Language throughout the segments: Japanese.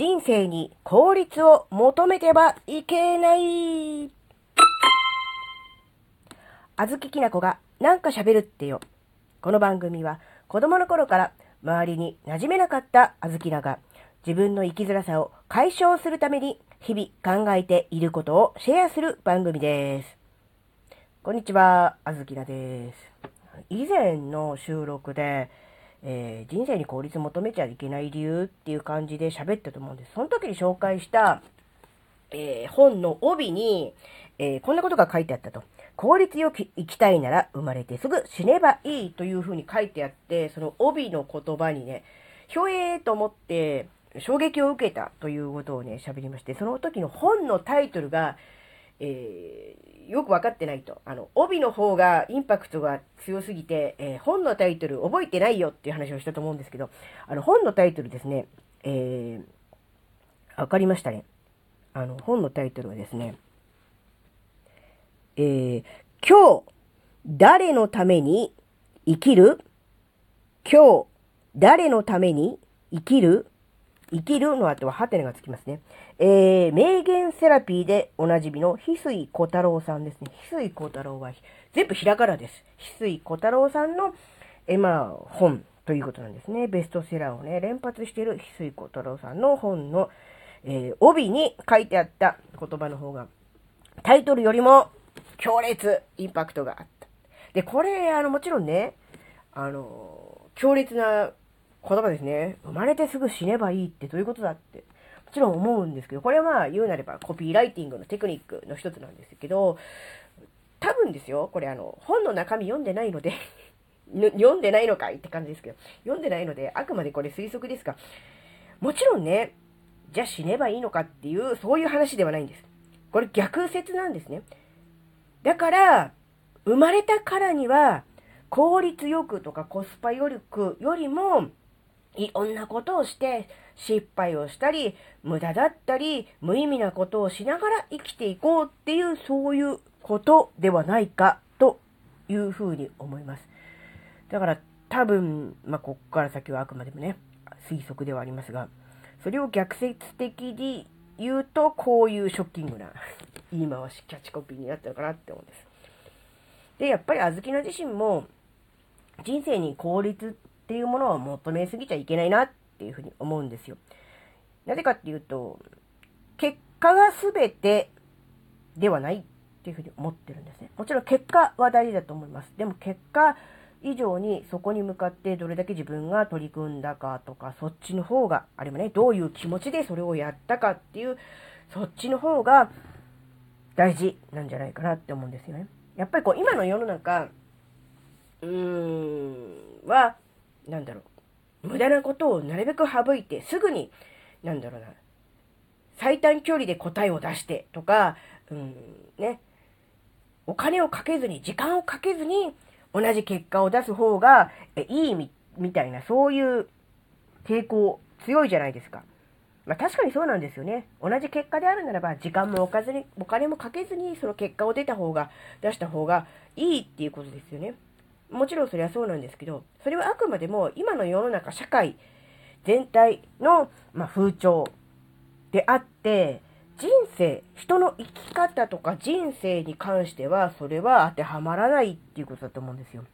人生に効率を求めてはいけない。あずききなこがなんか喋るってよ。この番組は子供の頃から周りに馴染めなかったあずきなが自分の生きづらさを解消するために日々考えていることをシェアする番組です。こんにちは、あずきなです。以前の収録で、えー人生に効率求めちゃいけない理由っていう感じで喋ったと思うんです。その時に紹介した、えー本の帯に、えーこんなことが書いてあったと。効率よく生きたいなら生まれてすぐ死ねばいいというふうに書いてあって、その帯の言葉にね、ひょえーと思って衝撃を受けたということをね、喋りまして、その時の本のタイトルが、えーよくわかってないと。あの、帯の方がインパクトが強すぎて、えー本のタイトル覚えてないよっていう話をしたと思うんですけど、あの、本のタイトルですね、えー、わかりましたね。あの、本のタイトルはですね、えー、今日、誰のために生きる？今日、誰のために生きる？生きるの後はハテナがつきますね。えー、名言セラピーでおなじみの翡翠小太郎さんですね。翡翠小太郎は全部ひらがなです。翡翠小太郎さんの、えーまあ、本ということなんですね。ベストセラーをね、連発している翡翠小太郎さんの本の、えー帯に書いてあった言葉の方が、タイトルよりも強烈インパクトがあった。で、これ、あの、もちろんね、あの、強烈な言葉ですね。生まれてすぐ死ねばいいってどういうことだって。もちろん思うんですけど、これはまあ言うなればコピーライティングのテクニックの一つなんですけど、多分ですよ、これあの、本の中身読んでないので、読んでないのかいって感じですけど、読んでないので、あくまでこれ推測ですが、もちろんね、じゃあ死ねばいいのかっていう、そういう話ではないんです。これ逆説なんですね。だから、生まれたからには、効率よくとかコスパよくよりも、いろんなことをして、失敗をしたり、無駄だったり、無意味なことをしながら生きていこうっていう、そういうことではないか、というふうに思います。だから、多分、まあ、ここから先はあくまでもね、推測ではありますが、それを逆説的に言うと、こういうショッキングな 言い回し、キャッチコピーになったのかなって思うんです。で、やっぱりあずきな自身も、人生に効率っていうものを求めすぎちゃいけないなっていうふうに思うんですよ。なぜかっていうと、結果が全てではないっていうふうに思ってるんですね。もちろん結果は大事だと思います。でも結果以上にそこに向かってどれだけ自分が取り組んだかとか、そっちの方が、あれもね、どういう気持ちでそれをやったかっていう、そっちの方が大事なんじゃないかなって思うんですよね。やっぱりこう今の世の中、うーん、は、なんだろう、無駄なことをなるべく省いて、すぐに、なんだろうな、最短距離で答えを出してとか、うん、ね、お金をかけずに、時間をかけずに、同じ結果を出す方がいいみたいな、そういう抵抗強いじゃないですか。まあ確かにそうなんですよね。同じ結果であるならば、時間もおかずに、お金もかけずに、その結果を出た方が、出した方がいいっていうことですよね。もちろんそれはそうなんですけど、それはあくまでも今の世の中、社会全体の、まあ、風潮であって、人生、人の生き方とか人生に関しては、それは当てはまらないっていうことだと思うんですよ。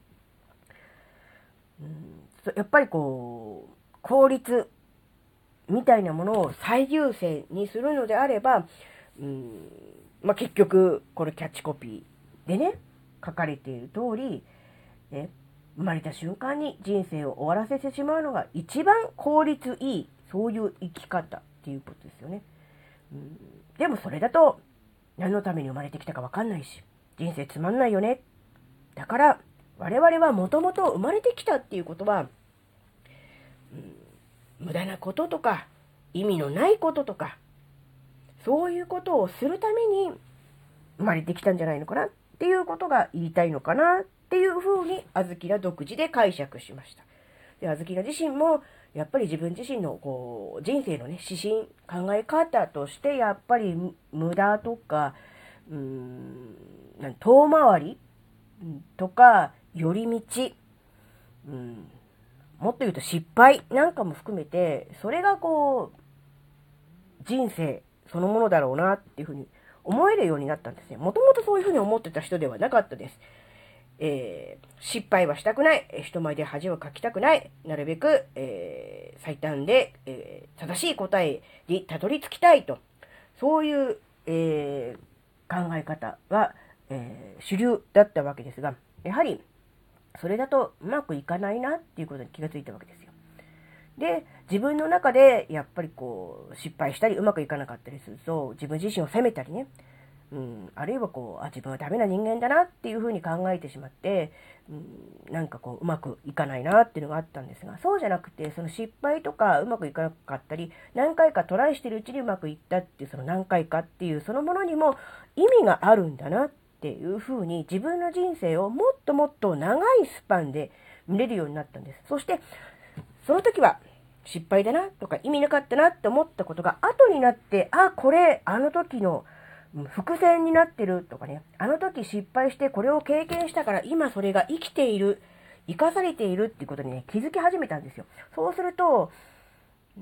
うん、やっぱりこう、効率みたいなものを最優先にするのであれば、うん、まあ、結局、このキャッチコピーでね、書かれている通り、ね、生まれた瞬間に人生を終わらせてしまうのが一番効率いい、そういう生き方っていうことですよね。うん、でもそれだと何のために生まれてきたかわかんないし、人生つまんないよね。だから我々はもともと生まれてきたっていうことは、うん、無駄なこととか意味のないこととか、そういうことをするために生まれてきたんじゃないのかなっていうことが言いたいのかなっていうふうに、あずきら独自で解釈しました。で、あずきら自身も、やっぱり自分自身のこう人生のね、指針、考え方として、やっぱり無駄とか、うーん、遠回りとか、寄り道、うん、もっと言うと失敗なんかも含めて、それがこう人生そのものだろうなっていうふうに思えるようになったんですね。もともとそういうふうに思ってた人ではなかったです。えー、失敗はしたくない、人前で恥をかきたくない、なるべく、えー、最短で、えー、正しい答えにたどり着きたいと、そういう、え考え方が、え主流だったわけですが、やはり、それだとうまくいかないなっていうことに気がついたわけですよ。で、自分の中でやっぱりこう失敗したりうまくいかなかったりすると自分自身を責めたりね、うん、あるいはこうあ自分はダメな人間だなっていうふうに考えてしまって、うん、なんかこううまくいかないなっていうのがあったんですがそうじゃなくてその失敗とかうまくいかなかったり何回かトライしてるうちにうまくいったっていうその何回かっていうそのものにも意味があるんだなっていうふうに自分の人生をもっともっと長いスパンで見れるようになったんです。そしてその時は失敗だなとか意味なかったなって思ったことが後になって、あ、これあの時の伏線になってるとかね、あの時失敗してこれを経験したから今それが生きている、生かされているっていうことにね、気づき始めたんですよ。そうすると、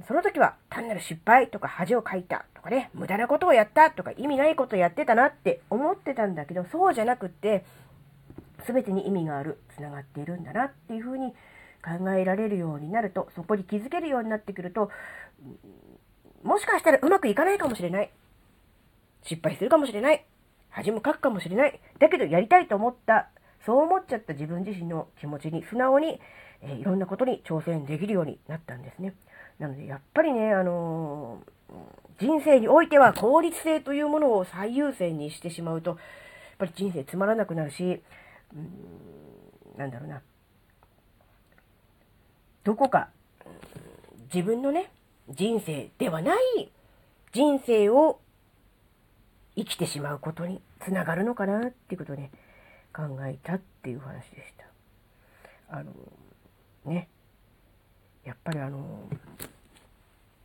その時は単なる失敗とか恥をかいたとかね、無駄なことをやったとか意味ないことをやってたなって思ってたんだけど、そうじゃなくって、全てに意味がある、繋がっているんだなっていうふうに考えられるようになると、そこに気づけるようになってくると、もしかしたらうまくいかないかもしれない。失敗するかもしれない。恥もかくかもしれない。だけどやりたいと思った、そう思っちゃった自分自身の気持ちに素直に、えー、いろんなことに挑戦できるようになったんですね。なので、やっぱりね、あのー、人生においては効率性というものを最優先にしてしまうと、やっぱり人生つまらなくなるし、うん、なんだろうな、どこか自分のね、人生ではない人生を生きてしまうことにつながるのかなっていうことをね、考えたっていう話でした。あの、ね、やっぱりあの、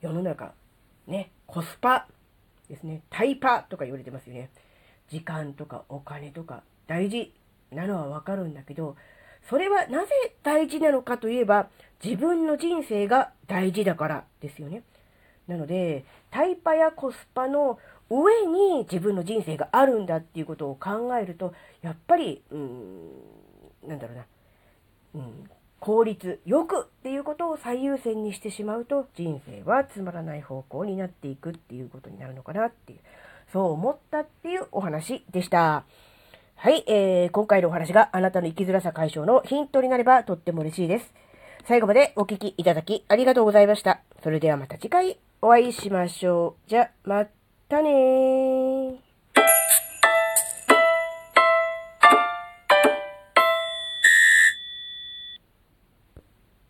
世の中、ね、コスパですね、タイパとか言われてますよね。時間とかお金とか大事なのはわかるんだけど、それはなぜ大事なのかといえば、自分の人生が大事だからですよね。なので、タイパやコスパの上に自分の人生があるんだっていうことを考えると、やっぱり、うん、なんだろうな、うん、効率よくっていうことを最優先にしてしまうと、人生はつまらない方向になっていくっていうことになるのかなっていう、そう思ったっていうお話でした。はい、えー、今回のお話があなたの生きづらさ解消のヒントになればとっても嬉しいです。最後までお聴きいただきありがとうございました。それではまた次回お会いしましょう。じゃ、またねー。